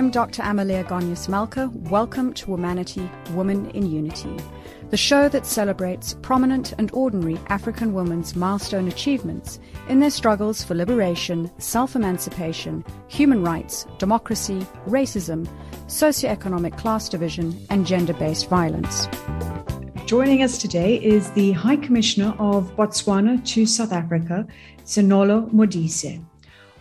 I'm Dr. Amalia Gonyas Malka. Welcome to Womanity, Woman in Unity, the show that celebrates prominent and ordinary African women's milestone achievements in their struggles for liberation, self emancipation, human rights, democracy, racism, socioeconomic class division, and gender based violence. Joining us today is the High Commissioner of Botswana to South Africa, Tsenolo Modise.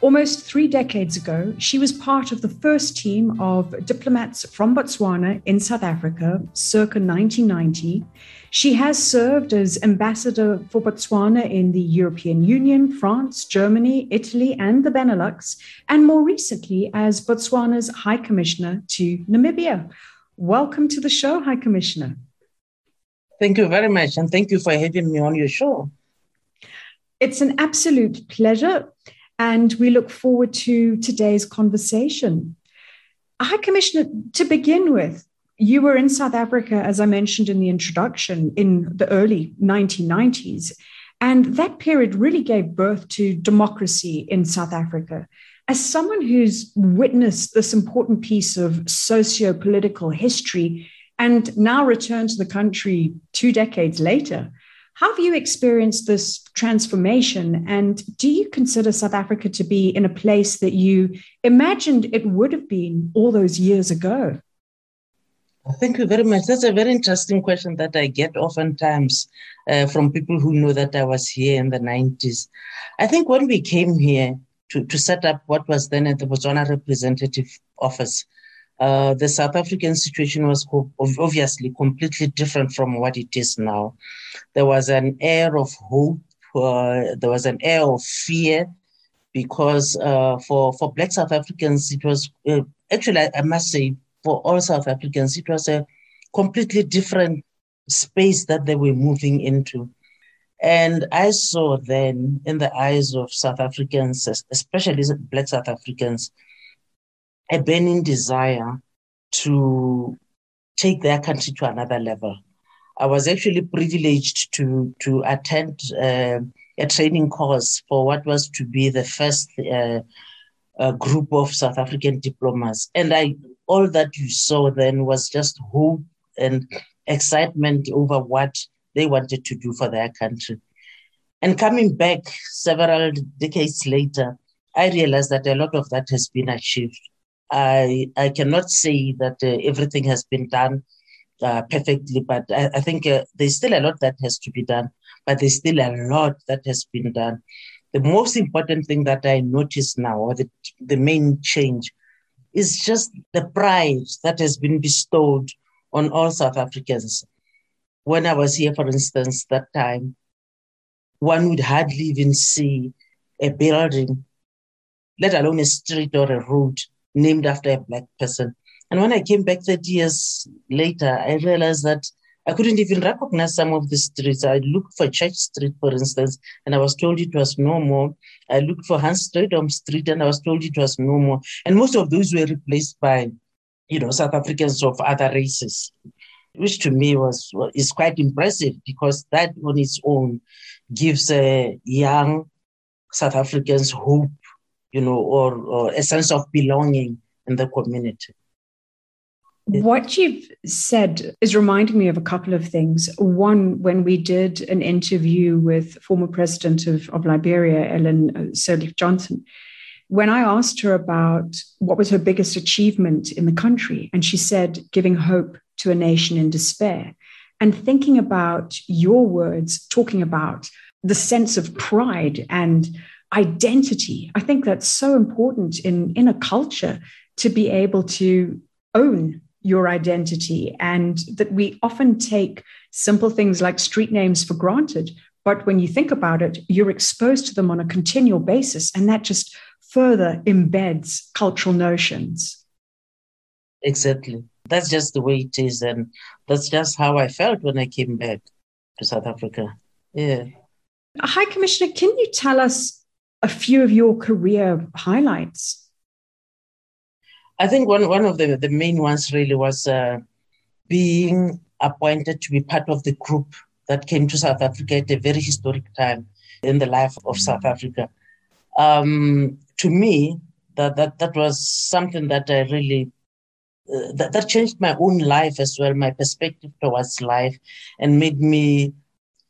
Almost three decades ago, she was part of the first team of diplomats from Botswana in South Africa, circa 1990. She has served as ambassador for Botswana in the European Union, France, Germany, Italy, and the Benelux, and more recently as Botswana's High Commissioner to Namibia. Welcome to the show, High Commissioner. Thank you very much, and thank you for having me on your show. It's an absolute pleasure and we look forward to today's conversation. High Commissioner, to begin with, you were in South Africa, as I mentioned in the introduction, in the early 1990s. And that period really gave birth to democracy in South Africa. As someone who's witnessed this important piece of socio political history and now returned to the country two decades later, how have you experienced this transformation? And do you consider South Africa to be in a place that you imagined it would have been all those years ago? Thank you very much. That's a very interesting question that I get oftentimes uh, from people who know that I was here in the 90s. I think when we came here to, to set up what was then at the Botswana Representative Office, uh, the South African situation was obviously completely different from what it is now. There was an air of hope, uh, there was an air of fear, because uh, for, for Black South Africans, it was uh, actually, I, I must say, for all South Africans, it was a completely different space that they were moving into. And I saw then in the eyes of South Africans, especially Black South Africans, a burning desire to take their country to another level. I was actually privileged to to attend uh, a training course for what was to be the first uh, uh, group of South African diplomats, and I all that you saw then was just hope and excitement over what they wanted to do for their country. And coming back several decades later, I realized that a lot of that has been achieved. I I cannot say that uh, everything has been done uh, perfectly, but I, I think uh, there's still a lot that has to be done. But there's still a lot that has been done. The most important thing that I notice now, or the the main change, is just the pride that has been bestowed on all South Africans. When I was here, for instance, that time, one would hardly even see a building, let alone a street or a road named after a black person. And when I came back 30 years later, I realized that I couldn't even recognize some of the streets. I looked for Church Street, for instance, and I was told it was no more. I looked for Hans Strijdom Street, and I was told it was no more. And most of those were replaced by, you know, South Africans of other races, which to me was is quite impressive because that on its own gives uh, young South Africans hope you know, or, or a sense of belonging in the community. What you've said is reminding me of a couple of things. One, when we did an interview with former president of, of Liberia, Ellen uh, Sirleaf Johnson, when I asked her about what was her biggest achievement in the country, and she said, giving hope to a nation in despair. And thinking about your words, talking about the sense of pride and identity. I think that's so important in, in a culture to be able to own your identity and that we often take simple things like street names for granted. But when you think about it, you're exposed to them on a continual basis, and that just further embeds cultural notions. Exactly. That's just the way it is. And that's just how I felt when I came back to South Africa. Yeah. High Commissioner, can you tell us a few of your career highlights? I think one, one of the, the main ones really was uh, being appointed to be part of the group that came to South Africa at a very historic time in the life of South Africa. Um, to me, that that that was something that I really uh, that, that changed my own life as well, my perspective towards life, and made me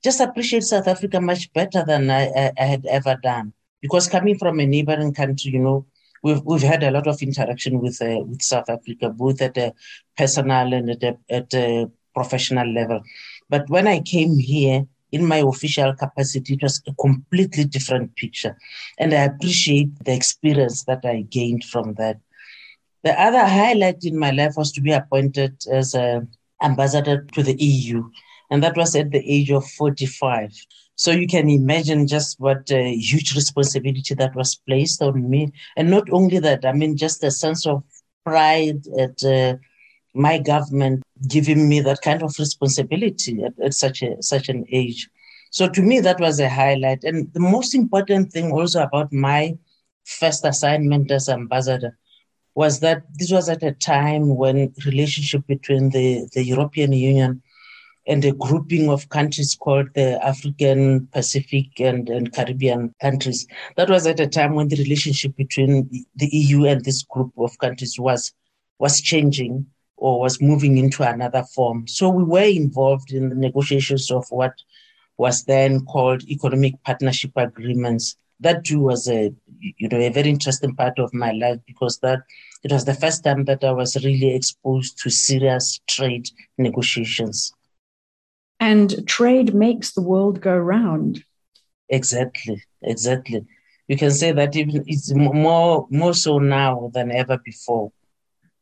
just appreciate South Africa much better than I, I, I had ever done. Because coming from a neighboring country, you know, we've we've had a lot of interaction with uh, with South Africa, both at a personal and at a, at a professional level. But when I came here in my official capacity, it was a completely different picture, and I appreciate the experience that I gained from that. The other highlight in my life was to be appointed as an ambassador to the EU, and that was at the age of 45. So you can imagine just what a huge responsibility that was placed on me. And not only that, I mean, just a sense of pride at uh, my government giving me that kind of responsibility at, at such a such an age. So to me, that was a highlight. And the most important thing also about my first assignment as ambassador was that this was at a time when relationship between the, the European Union and a grouping of countries called the African, Pacific, and, and Caribbean countries. That was at a time when the relationship between the EU and this group of countries was, was changing or was moving into another form. So we were involved in the negotiations of what was then called economic partnership agreements. That too was a you know a very interesting part of my life because that it was the first time that I was really exposed to serious trade negotiations. And trade makes the world go round. Exactly, exactly. You can say that even it's more more so now than ever before.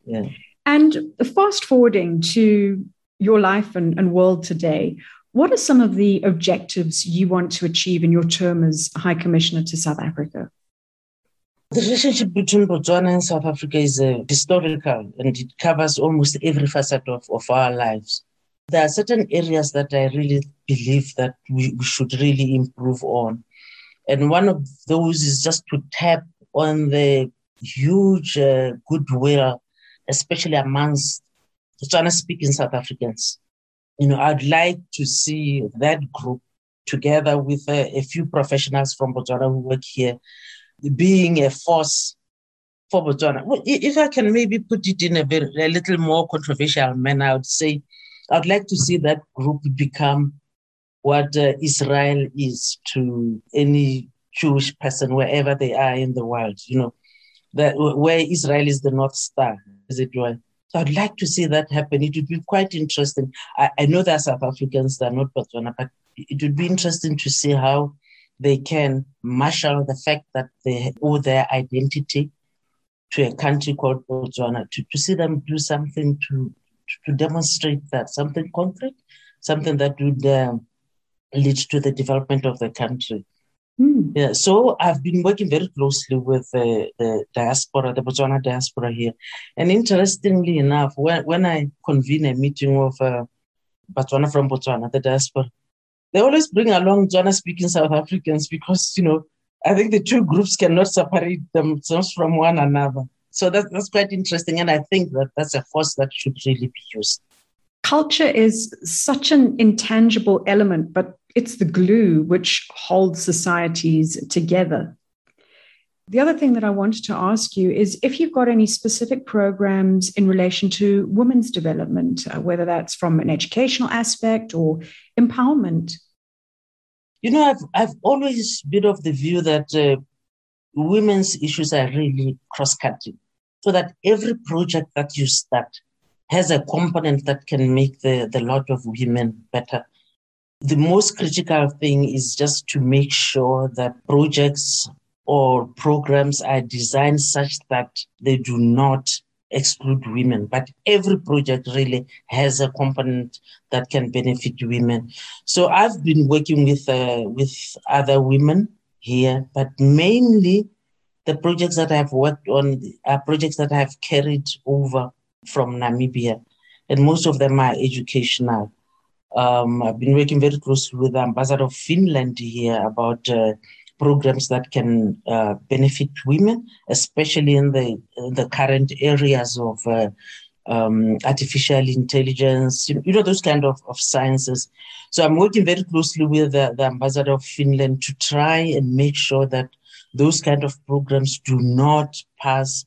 Yeah. And fast forwarding to your life and, and world today, what are some of the objectives you want to achieve in your term as High Commissioner to South Africa? The relationship between Botswana and South Africa is uh, historical and it covers almost every facet of, of our lives there are certain areas that I really believe that we, we should really improve on. And one of those is just to tap on the huge uh, goodwill, especially amongst Botswana speaking South Africans. You know, I'd like to see that group together with a, a few professionals from Botswana who work here being a force for Botswana. If I can maybe put it in a, a little more controversial manner, I would say I'd like to see that group become what uh, Israel is to any Jewish person wherever they are in the world. You know, that where Israel is the North Star, as it were. So I'd like to see that happen. It would be quite interesting. I, I know there are South Africans that are not Botswana, but it would be interesting to see how they can marshal the fact that they owe their identity to a country called Botswana, to, to see them do something to to demonstrate that something concrete, something that would um, lead to the development of the country. Mm. Yeah, so I've been working very closely with uh, the diaspora, the Botswana diaspora here. And interestingly enough, when, when I convene a meeting of uh, Botswana from Batswana, the diaspora, they always bring along Botswana speaking South Africans because, you know, I think the two groups cannot separate themselves from one another. So that, that's quite interesting. And I think that that's a force that should really be used. Culture is such an intangible element, but it's the glue which holds societies together. The other thing that I wanted to ask you is if you've got any specific programs in relation to women's development, uh, whether that's from an educational aspect or empowerment. You know, I've, I've always been of the view that uh, women's issues are really cross cutting so that every project that you start has a component that can make the, the lot of women better. The most critical thing is just to make sure that projects or programs are designed such that they do not exclude women. But every project really has a component that can benefit women. So I've been working with uh, with other women here, but mainly the projects that I've worked on are projects that I've carried over from Namibia, and most of them are educational. Um, I've been working very closely with the ambassador of Finland here about uh, programs that can uh, benefit women, especially in the in the current areas of uh, um, artificial intelligence, you know, those kind of, of sciences. So I'm working very closely with the, the ambassador of Finland to try and make sure that those kind of programs do not pass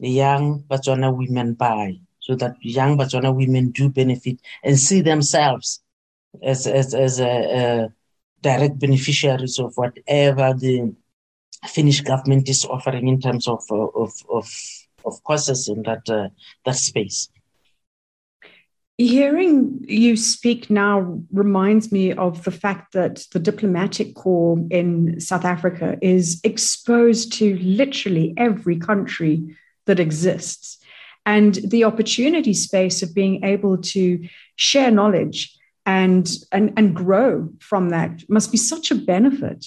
the young Botswana women by, so that young Botswana women do benefit and see themselves as as as a, a direct beneficiaries of whatever the Finnish government is offering in terms of uh, of of, of courses in that uh, that space. Hearing you speak now reminds me of the fact that the diplomatic corps in South Africa is exposed to literally every country that exists. And the opportunity space of being able to share knowledge and, and, and grow from that must be such a benefit.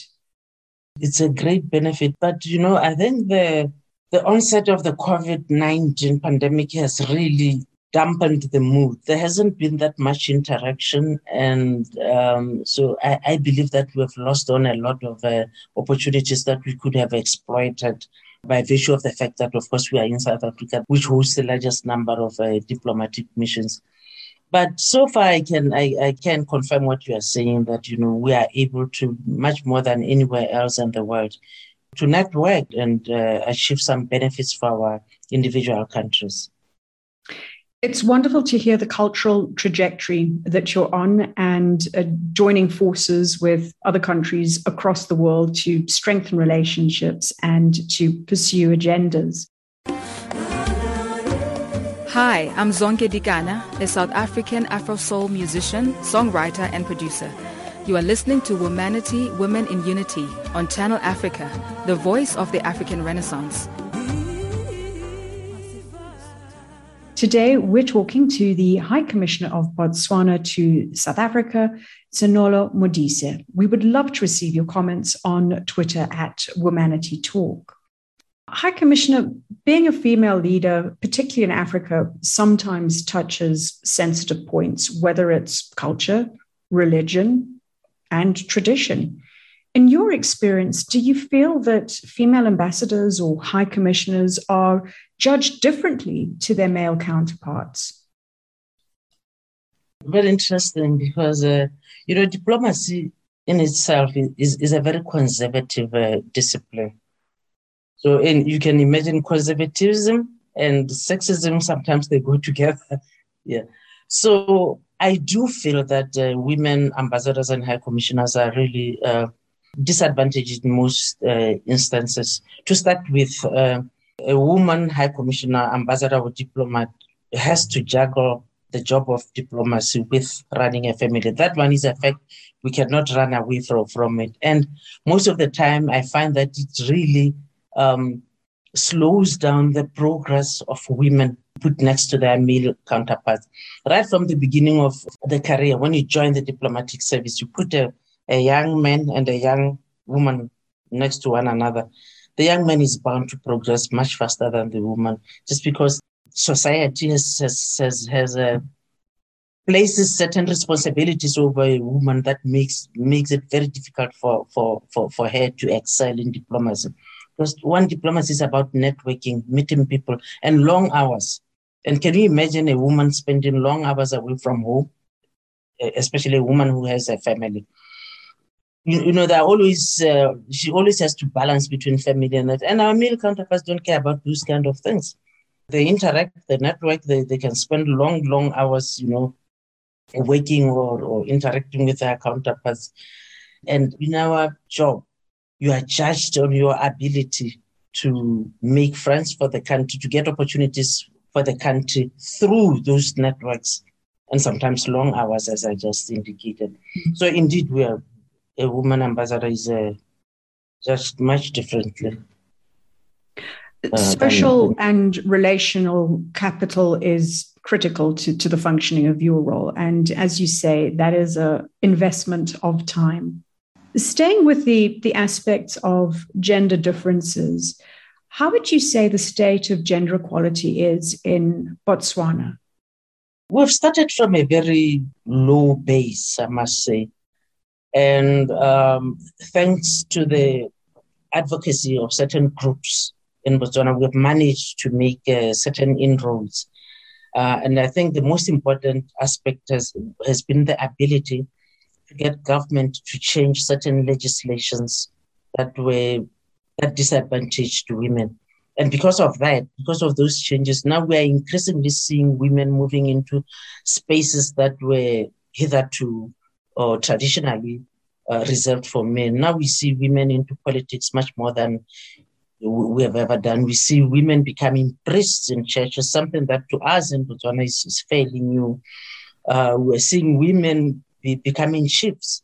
It's a great benefit. But, you know, I think the, the onset of the COVID 19 pandemic has really dampened the mood. There hasn't been that much interaction. And um, so I, I, believe that we have lost on a lot of uh, opportunities that we could have exploited by virtue of the fact that, of course, we are in South Africa, which hosts the largest number of uh, diplomatic missions. But so far, I can I, I can confirm what you are saying that you know we are able to much more than anywhere else in the world to network and uh, achieve some benefits for our individual countries. It's wonderful to hear the cultural trajectory that you're on and uh, joining forces with other countries across the world to strengthen relationships and to pursue agendas. Hi, I'm Zonke Dikana, a South African Afro soul musician, songwriter, and producer. You are listening to Womanity, Women in Unity on Channel Africa, the voice of the African Renaissance. Today, we're talking to the High Commissioner of Botswana to South Africa, Tsenolo Modise. We would love to receive your comments on Twitter at Womanity Talk. High Commissioner, being a female leader, particularly in Africa, sometimes touches sensitive points, whether it's culture, religion, and tradition. In your experience, do you feel that female ambassadors or high commissioners are judged differently to their male counterparts? Very interesting because, uh, you know, diplomacy in itself is, is a very conservative uh, discipline. So in, you can imagine conservatism and sexism, sometimes they go together. yeah. So I do feel that uh, women ambassadors and high commissioners are really uh, disadvantaged in most uh, instances. To start with, uh, a woman high commissioner, ambassador, or diplomat has to juggle the job of diplomacy with running a family. That one is a fact. We cannot run away from, from it. And most of the time, I find that it really um, slows down the progress of women put next to their male counterparts. Right from the beginning of the career, when you join the diplomatic service, you put a, a young man and a young woman next to one another the young man is bound to progress much faster than the woman just because society has, has, has, has uh, places certain responsibilities over a woman that makes makes it very difficult for, for, for, for her to excel in diplomacy. Because one diplomacy is about networking, meeting people, and long hours. And can you imagine a woman spending long hours away from home, especially a woman who has a family? You, you know, there always uh, she always has to balance between family and that. And our male counterparts don't care about those kind of things. They interact, they network, they, they can spend long, long hours, you know, working or, or interacting with their counterparts. And in our job, you are judged on your ability to make friends for the country, to get opportunities for the country through those networks and sometimes long hours, as I just indicated. So indeed, we are a woman ambassador is uh, just much differently. Uh, Social and relational capital is critical to, to the functioning of your role. And as you say, that is an investment of time. Staying with the, the aspects of gender differences, how would you say the state of gender equality is in Botswana? We've started from a very low base, I must say. And um, thanks to the advocacy of certain groups in Botswana, we've managed to make uh, certain inroads. Uh, and I think the most important aspect has, has been the ability to get government to change certain legislations that were that disadvantaged women. And because of that, because of those changes, now we are increasingly seeing women moving into spaces that were hitherto or traditionally uh, reserved for men. Now we see women into politics much more than we have ever done. We see women becoming priests in churches, something that to us in Botswana is, is fairly new. Uh, we're seeing women be, becoming chiefs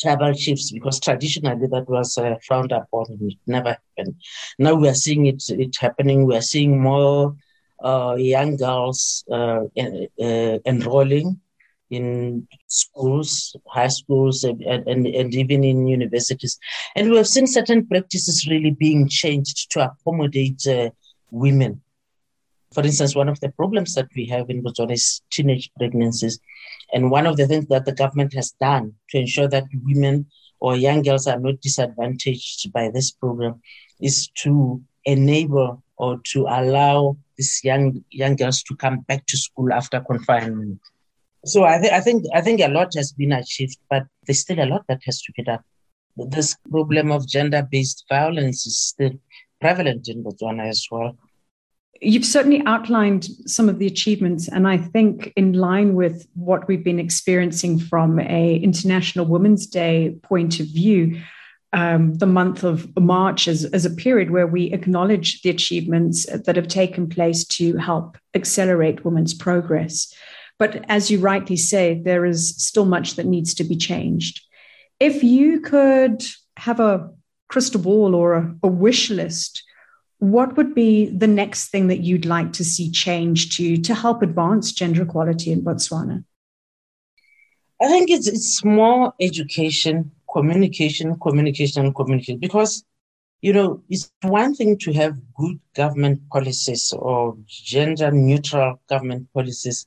tribal chiefs because traditionally that was uh, frowned upon and it never happened. Now we are seeing it, it happening. We are seeing more uh, young girls uh, uh enrolling in schools, high schools, and, and, and even in universities. And we have seen certain practices really being changed to accommodate uh, women. For instance, one of the problems that we have in Botswana is teenage pregnancies. And one of the things that the government has done to ensure that women or young girls are not disadvantaged by this program is to enable or to allow these young young girls to come back to school after confinement. So I, th- I think I think a lot has been achieved, but there's still a lot that has to be done. This problem of gender-based violence is still prevalent in Botswana as well. You've certainly outlined some of the achievements, and I think in line with what we've been experiencing from a International Women's Day point of view, um, the month of March as a period where we acknowledge the achievements that have taken place to help accelerate women's progress. But as you rightly say, there is still much that needs to be changed. If you could have a crystal ball or a, a wish list what would be the next thing that you'd like to see change to to help advance gender equality in Botswana? I think it's it's more education, communication, communication, communication. Because you know, it's one thing to have good government policies or gender neutral government policies,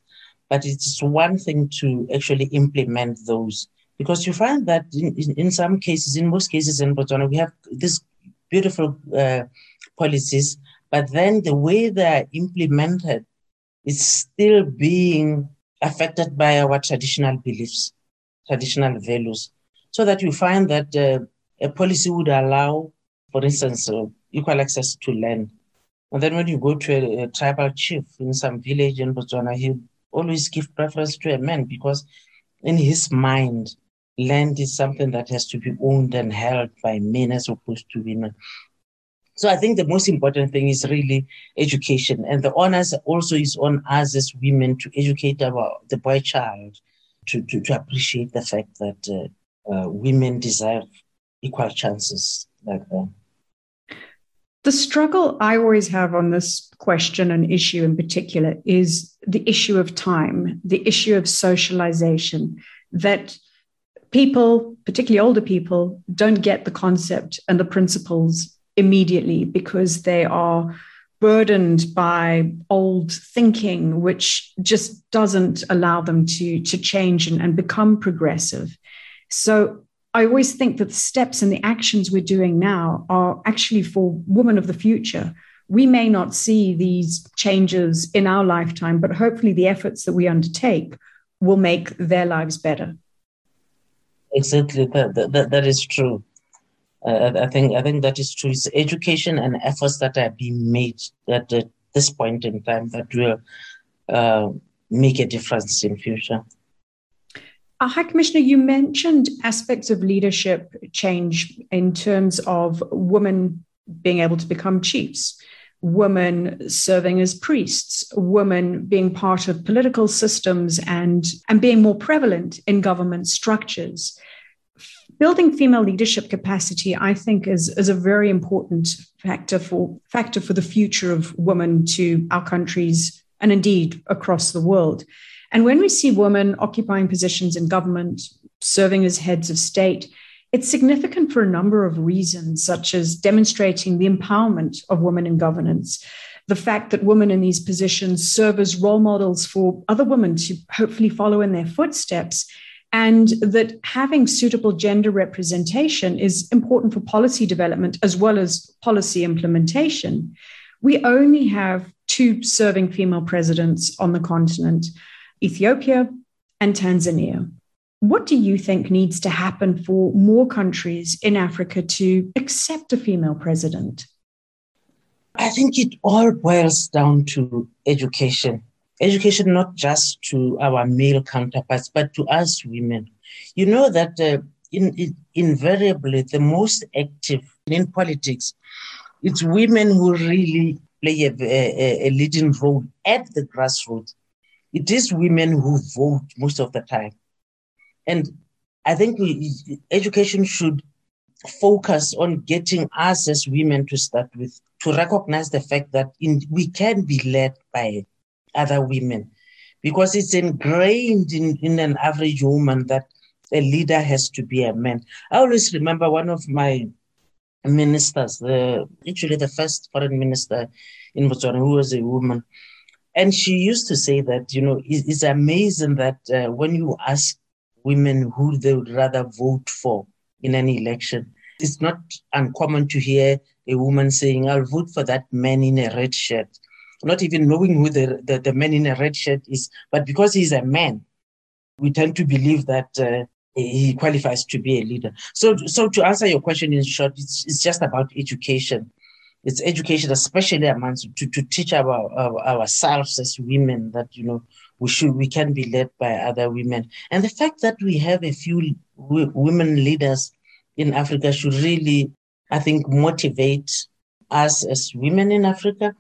but it's one thing to actually implement those. Because you find that in, in, in some cases, in most cases in Botswana, we have these beautiful uh, policies, but then the way they're implemented is still being affected by our traditional beliefs, traditional values. So that you find that uh, a policy would allow, for instance, uh, equal access to land. And then when you go to a, a tribal chief in some village in Botswana, he always give preference to a man because in his mind, land is something that has to be owned and held by men as opposed to women. So I think the most important thing is really education. And the onus also is on us as women to educate our, the boy child to, to, to appreciate the fact that uh, uh, women deserve equal chances like that. The struggle I always have on this question and issue in particular is the issue of time, the issue of socialization, that people, particularly older people, don't get the concept and the principles immediately because they are burdened by old thinking, which just doesn't allow them to, to change and, and become progressive. So I always think that the steps and the actions we're doing now are actually for women of the future. We may not see these changes in our lifetime, but hopefully the efforts that we undertake will make their lives better. Exactly, that, that, that is true. Uh, I think I think that is true. It's education and efforts that are being made at this point in time that will uh, make a difference in future. Uh, High Commissioner, you mentioned aspects of leadership change in terms of women being able to become chiefs, women serving as priests, women being part of political systems and, and being more prevalent in government structures building female leadership capacity, I think, is, is a very important factor for factor for the future of women to our countries and indeed across the world. And when we see women occupying positions in government, serving as heads of state, it's significant for a number of reasons, such as demonstrating the empowerment of women in governance, the fact that women in these positions serve as role models for other women to hopefully follow in their footsteps, and that having suitable gender representation is important for policy development as well as policy implementation. We only have two serving female presidents on the continent Ethiopia and Tanzania. What do you think needs to happen for more countries in Africa to accept a female president? I think it all boils down to education. Education, not just to our male counterparts, but to us women. You know that uh, in, in, invariably the most active in politics, it's women who really play a, a, a leading role at the grassroots. It is women who vote most of the time. And I think we, education should focus on getting us as women to start with, to recognize the fact that in, we can be led by other women because it's ingrained in, in an average woman that a leader has to be a man. I always remember one of my ministers, the, actually the first foreign minister in Botswana, who was a woman. And she used to say that, you know, it's amazing that uh, when you ask women who they would rather vote for in an election. It's not uncommon to hear a woman saying, I'll vote for that man in a red shirt, not even knowing who the, the, the man in a red shirt is. But because he's a man, we tend to believe that uh, he qualifies to be a leader. So, so to answer your question in short, it's, it's just about education. It's education, especially amongst to, to teach our, our, ourselves as women that you know we should we can be led by other women. And the fact that we have a few women leaders in africa should really i think motivate us as women in africa.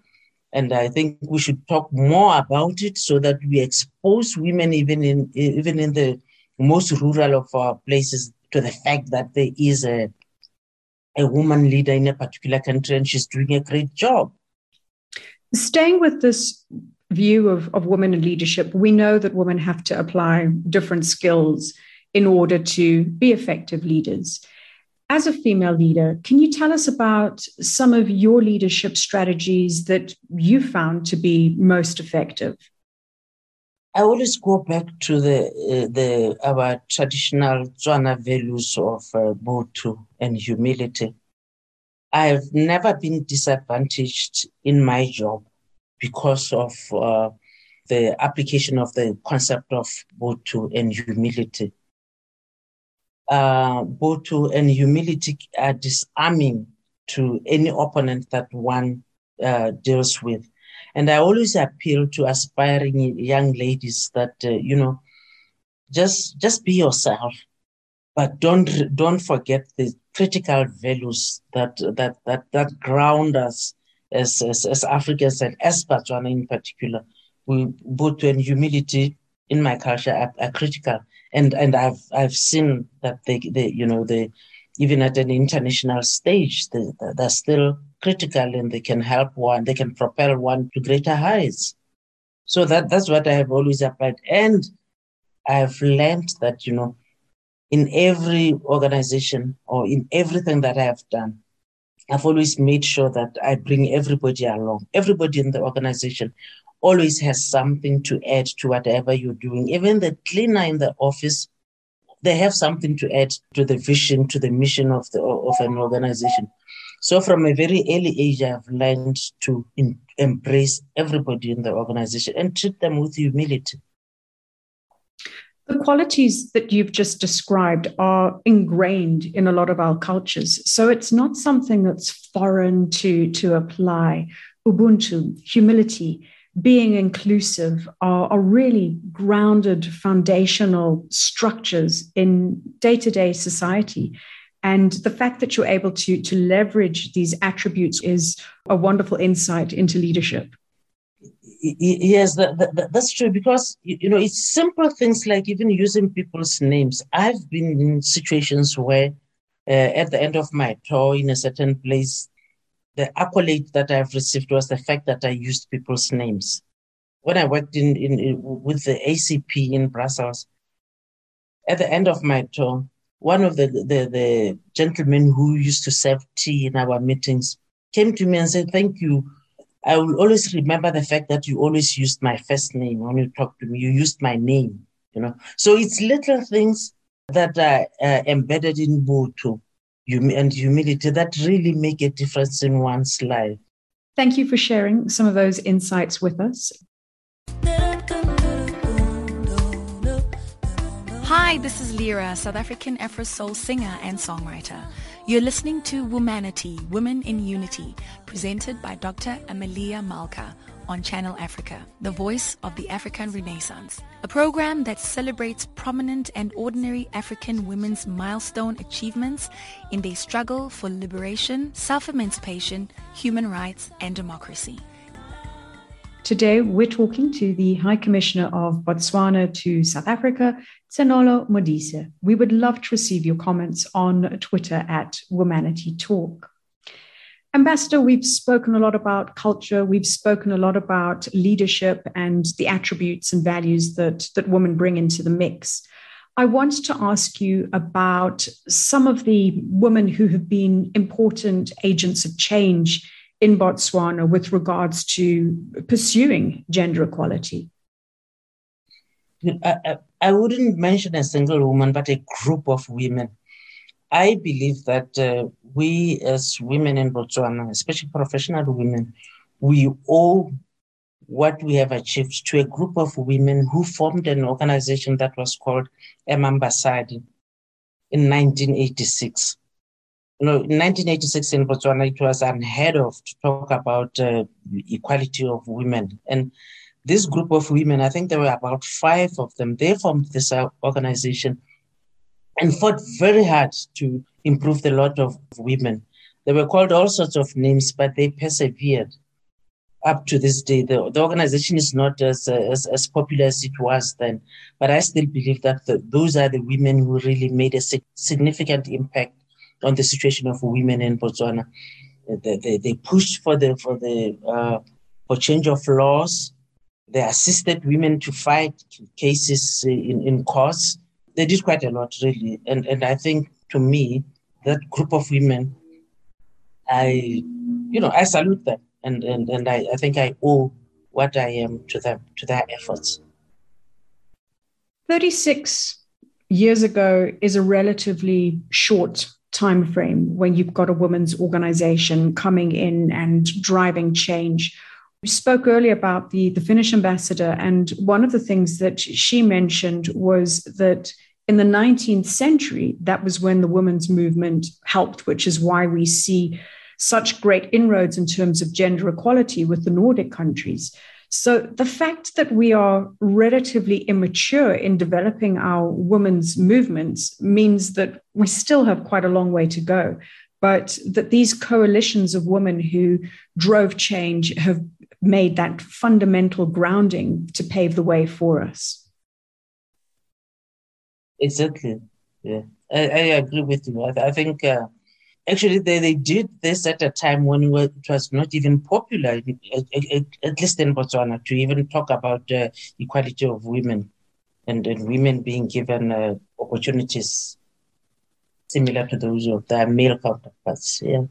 And i think we should talk more about it so that we expose women even in even in the most rural of our places to the fact that there is a a woman leader in a particular country and she's doing a great job staying with this view of, of women in leadership, we know that women have to apply different skills in order to be effective leaders. As a female leader, can you tell us about some of your leadership strategies that you found to be most effective? I always go back to the uh, the our traditional Tswana values of uh, Botho and humility. I've never been disadvantaged in my job because of uh, the application of the concept of Botho and humility. Uh, Botho and humility are disarming to any opponent that one uh, deals with. And I always appeal to aspiring young ladies that, uh, you know, just, just be yourself, but don't, don't forget the critical values that, that, that, that ground us as, as, as Africans and as Batswana in particular, we both and humility in my culture are, are, critical. And and I've I've seen that they, they you know they even at an international stage they, they're still critical and they can help one they can propel one to greater heights. So that that's what I have always applied. And I've learned that you know in every organization or in everything that I have done, I've always made sure that I bring everybody along. Everybody in the organization always has something to add to whatever you're doing. Even the cleaner in the office, they have something to add to the vision, to the mission of the of an organization. So from a very early age, I've learned to in, embrace everybody in the organization and treat them with humility. The qualities that you've just described are ingrained in a lot of our cultures. So it's not something that's foreign to, to apply. Ubuntu, humility, being inclusive are, are really grounded foundational structures in day to day society. And the fact that you're able to, to leverage these attributes is a wonderful insight into leadership yes, that, that, that's true because you know it's simple things like even using people's names. I've been in situations where, uh, at the end of my tour in a certain place, the accolade that I've received was the fact that I used people's names. When I worked in, in, in with the ACP in Brussels, at the end of my tour, one of the, the the gentlemen who used to serve tea in our meetings came to me and said, "Thank you." I will always remember the fact that you always used my first name when you talk to me. You used my name, you know. So it's little things that are uh, embedded in Botho and humility that really make a difference in one's life. Thank you for sharing some of those insights with us. Hi, Hi, this is Lira, South African Afro Soul singer and songwriter. You're listening to Womanity, Women in Unity, presented by Dr. Amelia Malka on Channel Africa, the voice of the African Renaissance, a program that celebrates prominent and ordinary African women's milestone achievements in their struggle for liberation, self-emancipation, human rights, and democracy. Today, we're talking to the High Commissioner of Botswana to South Africa, Tsenolo Modise. We would love to receive your comments on Twitter at Womanity Talk. Ambassador, we've spoken a lot about culture. We've spoken a lot about leadership and the attributes and values that, that women bring into the mix. I want to ask you about some of the women who have been important agents of change in Botswana with regards to pursuing gender equality. I, I, wouldn't mention a single woman, but a group of women I believe that uh, we as women in Botswana, especially professional women, we owe what we have achieved to a group of women who formed an organization that was called Emang Basadi in 1986. You know, in 1986 in Botswana, it was unheard of to talk about uh, equality of women. And this group of women, I think there were about five of them, they formed this uh, organization and fought very hard to improve the lot of women. They were called all sorts of names, but they persevered up to this day. The, the organization is not as, as, as popular as it was then, but I still believe that the, those are the women who really made a significant impact on the situation of women in Botswana. They, they, they pushed for the for the uh, for change of laws. They assisted women to fight cases in, in courts they did quite a lot, really. And and I think to me, that group of women, I, you know, I salute them, and and and I, I think I owe what I am to them, to their efforts. Thirty six years ago is a relatively short time frame when you've got a women's organization coming in and driving change. We spoke earlier about the, the Finnish ambassador, and one of the things that she mentioned was that in the 19th century, that was when the women's movement helped, which is why we see such great inroads in terms of gender equality with the Nordic countries. So the fact that we are relatively immature in developing our women's movements means that we still have quite a long way to go. But that these coalitions of women who drove change have made that fundamental grounding to pave the way for us. Exactly. Yeah, I, I agree with you. I, I think uh, actually they, they did this at a time when it was not even popular, at, at least in Botswana, to even talk about uh, equality of women and, and women being given uh, opportunities similar to those of their male counterparts. Yeah.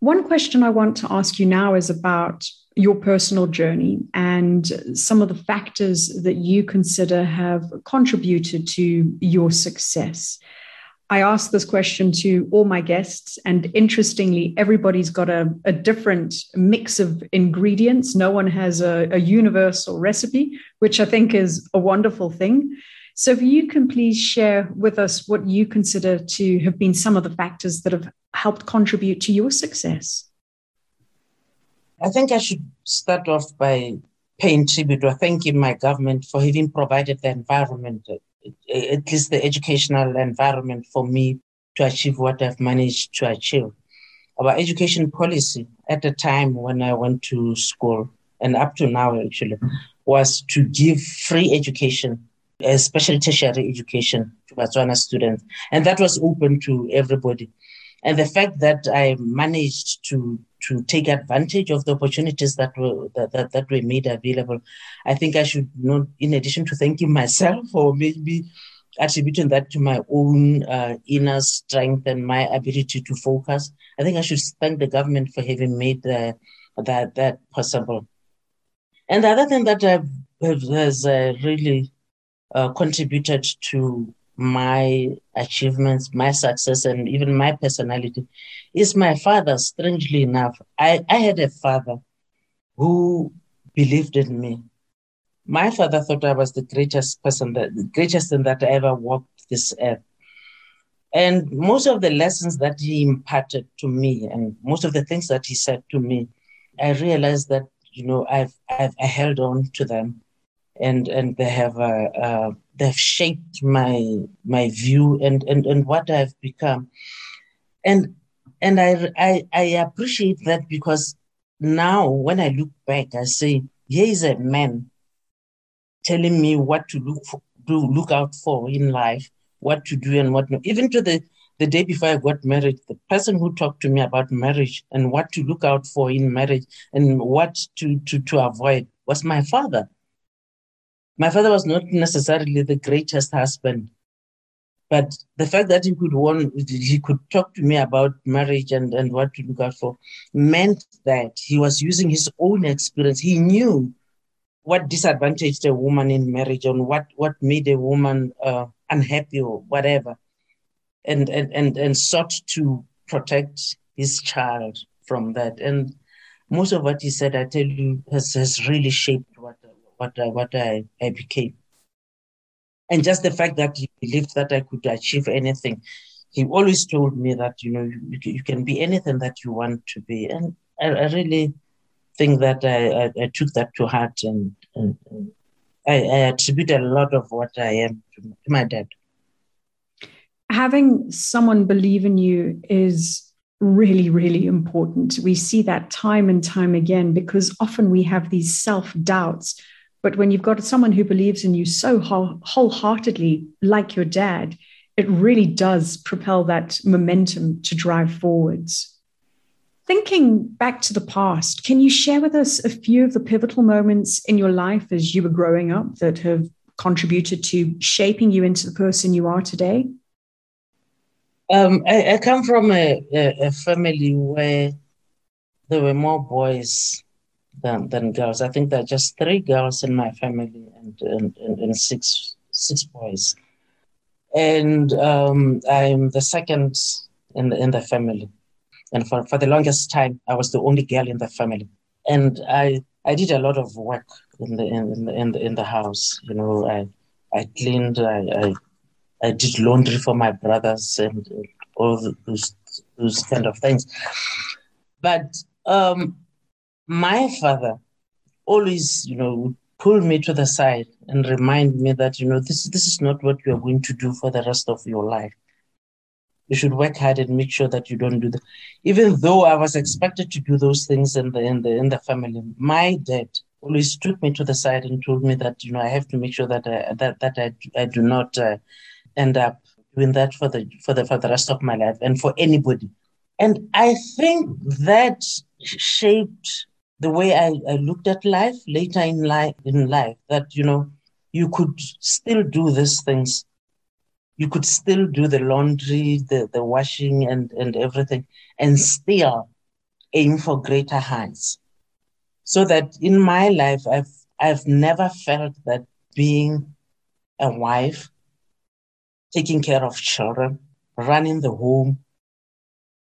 One question I want to ask you now is about your personal journey and some of the factors that you consider have contributed to your success. I ask this question to all my guests, and interestingly, everybody's got a, a different mix of ingredients. No one has a, a universal recipe, which I think is a wonderful thing. So, if you can please share with us what you consider to have been some of the factors that have helped contribute to your success. I think I should start off by paying tribute or thanking my government for having provided the environment, at least the educational environment for me to achieve what I've managed to achieve. Our education policy at the time when I went to school, and up to now actually, was to give free education especially tertiary education to Botswana students. And that was open to everybody. And the fact that I managed to to take advantage of the opportunities that were that, that, that were made available, I think I should not, in addition to thanking myself or maybe attributing that to my own uh, inner strength and my ability to focus, I think I should thank the government for having made uh, that that possible. And the other thing that I've, has uh, really uh, contributed to my achievements, my success, and even my personality is my father. Strangely enough, I, I had a father who believed in me, my father thought I was the greatest person, that, the greatest thing that ever walked this earth. And most of the lessons that he imparted to me and most of the things that he said to me, I realized that, you know, I've, I've I held on to them and, and they have, uh, uh, they've shaped my, my view and, and, and what I've become. And, and I, I, I appreciate that because now when I look back, I say, here is a man telling me what to look for, do, look out for in life, what to do and what not. Even to the, the day before I got married, the person who talked to me about marriage and what to look out for in marriage and what to, to, to avoid was my father. My father was not necessarily the greatest husband, but the fact that he could want, he could talk to me about marriage and, and what to look out for meant that he was using his own experience. He knew what disadvantaged a woman in marriage and what what made a woman uh, unhappy or whatever and, and and and sought to protect his child from that and most of what he said i tell you has, has really shaped what what I, what I, I became and just the fact that he believed that i could achieve anything he always told me that you know you, you can be anything that you want to be and I, I really think that I, I, I took that to heart and, and, I, I, attribute a lot of what I am to my dad. Having someone believe in you is really, really important. We see that time and time again because often we have these self doubts. But when you've got someone who believes in you so wholeheartedly, like your dad, it really does propel that momentum to drive forwards. Thinking back to the past, can you share with us a few of the pivotal moments in your life as you were growing up that have contributed to shaping you into the person you are today? Um, I, I, come from a, a, a, family where there were more boys than, than girls. I think there are just three girls in my family and, and, and, and six, six boys. And um, I'm the second in the, in the family. And for, for the longest time, I was the only girl in the family. And I, I did a lot of work in the, in the, in the, in the house. You know, I, I cleaned, I, I, I did laundry for my brothers and all those, those kind of things. But um, my father always, you know, would pull me to the side and remind me that, you know, this, this is not what you are going to do for the rest of your life you should work hard and make sure that you don't do that. Even though I was expected to do those things in the in the in the family, my dad always took me to the side and told me that you know I have to make sure that I, that that I, I do not uh, end up doing that for the for the for the rest of my life and for anybody. And I think that shaped the way I, I looked at life later in life in life. That you know you could still do these things you could still do the laundry, the, the washing, and, and everything, and still aim for greater heights. So that in my life, I've, I've never felt that being a wife, taking care of children, running the home,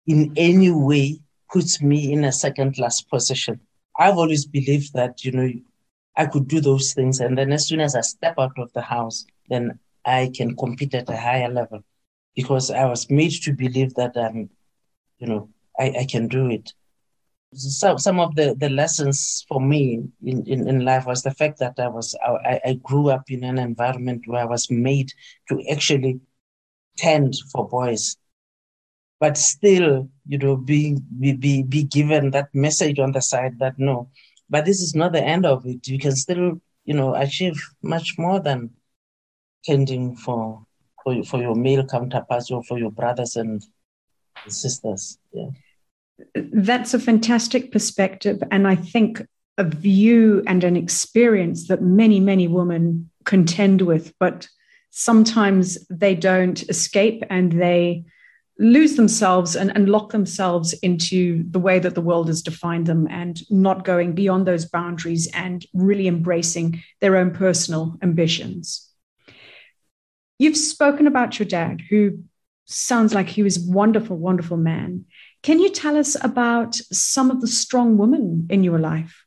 in any way puts me in a second class position. I've always believed that, you know, I could do those things. And then as soon as I step out of the house, then I can compete at a higher level because I was made to believe that um, you know, I, I can do it. So some of the, the lessons for me in, in, in life was the fact that I was I, I grew up in an environment where I was made to actually tend for boys. But still, you know, be, be be given that message on the side that no, but this is not the end of it. You can still, you know, achieve much more than tending for for, for your male counterparts or for your brothers and sisters. Yeah. That's a fantastic perspective. And I think a view and an experience that many, many women contend with, but sometimes they don't escape and they lose themselves and, and lock themselves into the way that the world has defined them and not going beyond those boundaries and really embracing their own personal ambitions. You've spoken about your dad, who sounds like he was a wonderful, wonderful man. Can you tell us about some of the strong women in your life?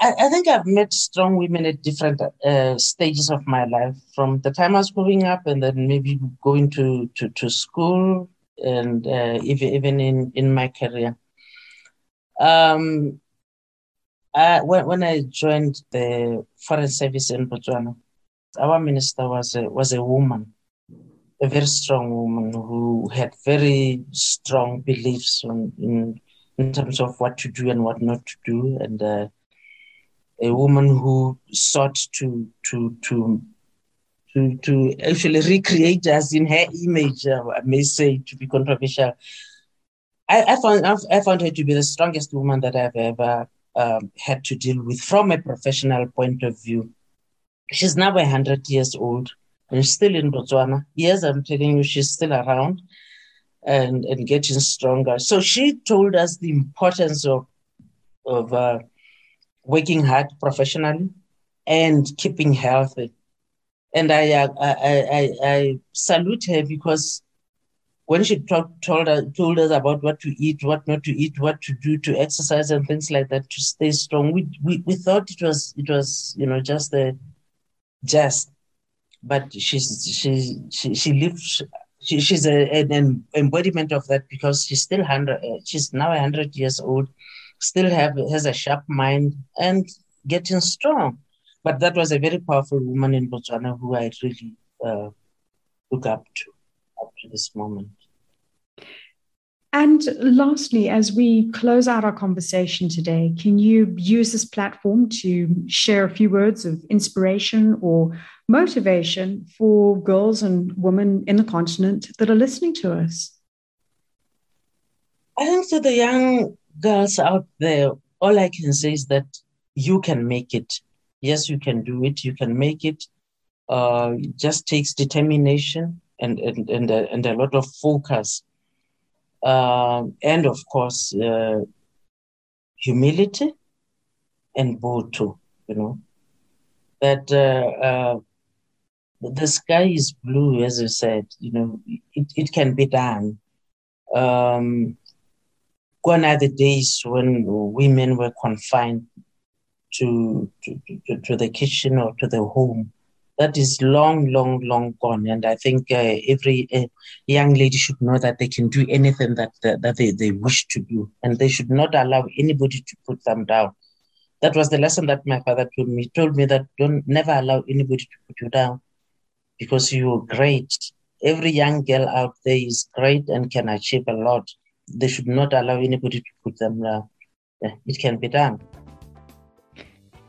I, I, think I've met strong women at different uh, stages of my life, from the time I was growing up, and then maybe going to to, to school, and uh, even even in in my career. Um, I, when when I joined the foreign service in Botswana, our minister was a, was a woman, a very strong woman who had very strong beliefs on, in in terms of what to do and what not to do, and uh, a woman who sought to to to to to actually recreate us in her image. Uh, I may say to be controversial. I, I found I found her to be the strongest woman that I've ever um, had to deal with from a professional point of view. She's now 100 years old and still in Botswana. Yes, I'm telling you, she's still around and, and getting stronger. So she told us the importance of, of uh, working hard professionally and keeping healthy. And uh, I, I, I, I, salute her because when she talk, told, us, told us about what to eat, what not to eat, what to do to exercise and things like that to stay strong, we, we, we thought it was, it was, you know, just a jest. But she's, she, she, she lived, she, she's a, an embodiment of that because she's still 100, uh, she's now 100 years old still have has a sharp mind and getting strong. But that was a very powerful woman in Botswana who I really uh, look up to up to this moment. And lastly, as we close out our conversation today, can you use this platform to share a few words of inspiration or motivation for girls and women in the continent that are listening to us? I think to the young girls out there, all I can say is that you can make it. Yes, you can do it. You can make it. Uh, it just takes determination and and and, uh, and a lot of focus, uh, and of course uh, humility and botho. You know that uh, the sky is blue, as you said. You know it, it can be done. Um, gone are the days when women were confined to, to, to, to, the kitchen or to the home. That is long, long, long gone. And I think uh, every uh, young lady should know that they can do anything that, that, that they, they wish to do. And they should not allow anybody to put them down. That was the lesson that my father told me. He told me that don't never allow anybody to put you down because you're great. Every young girl out there is great and can achieve a lot they should not allow anybody to put them down. Yeah, it can be done.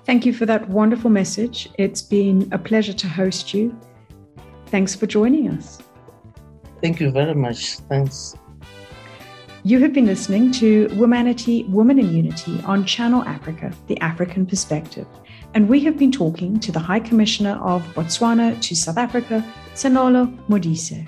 Thank you for that wonderful message. It's been a pleasure to host you. Thanks for joining us. Thank you very much. Thanks. You have been listening to Womanity, Woman in Unity on Channel Africa, the African Perspective. And we have been talking to the High Commissioner of Botswana to South Africa, Tsenolo Modise.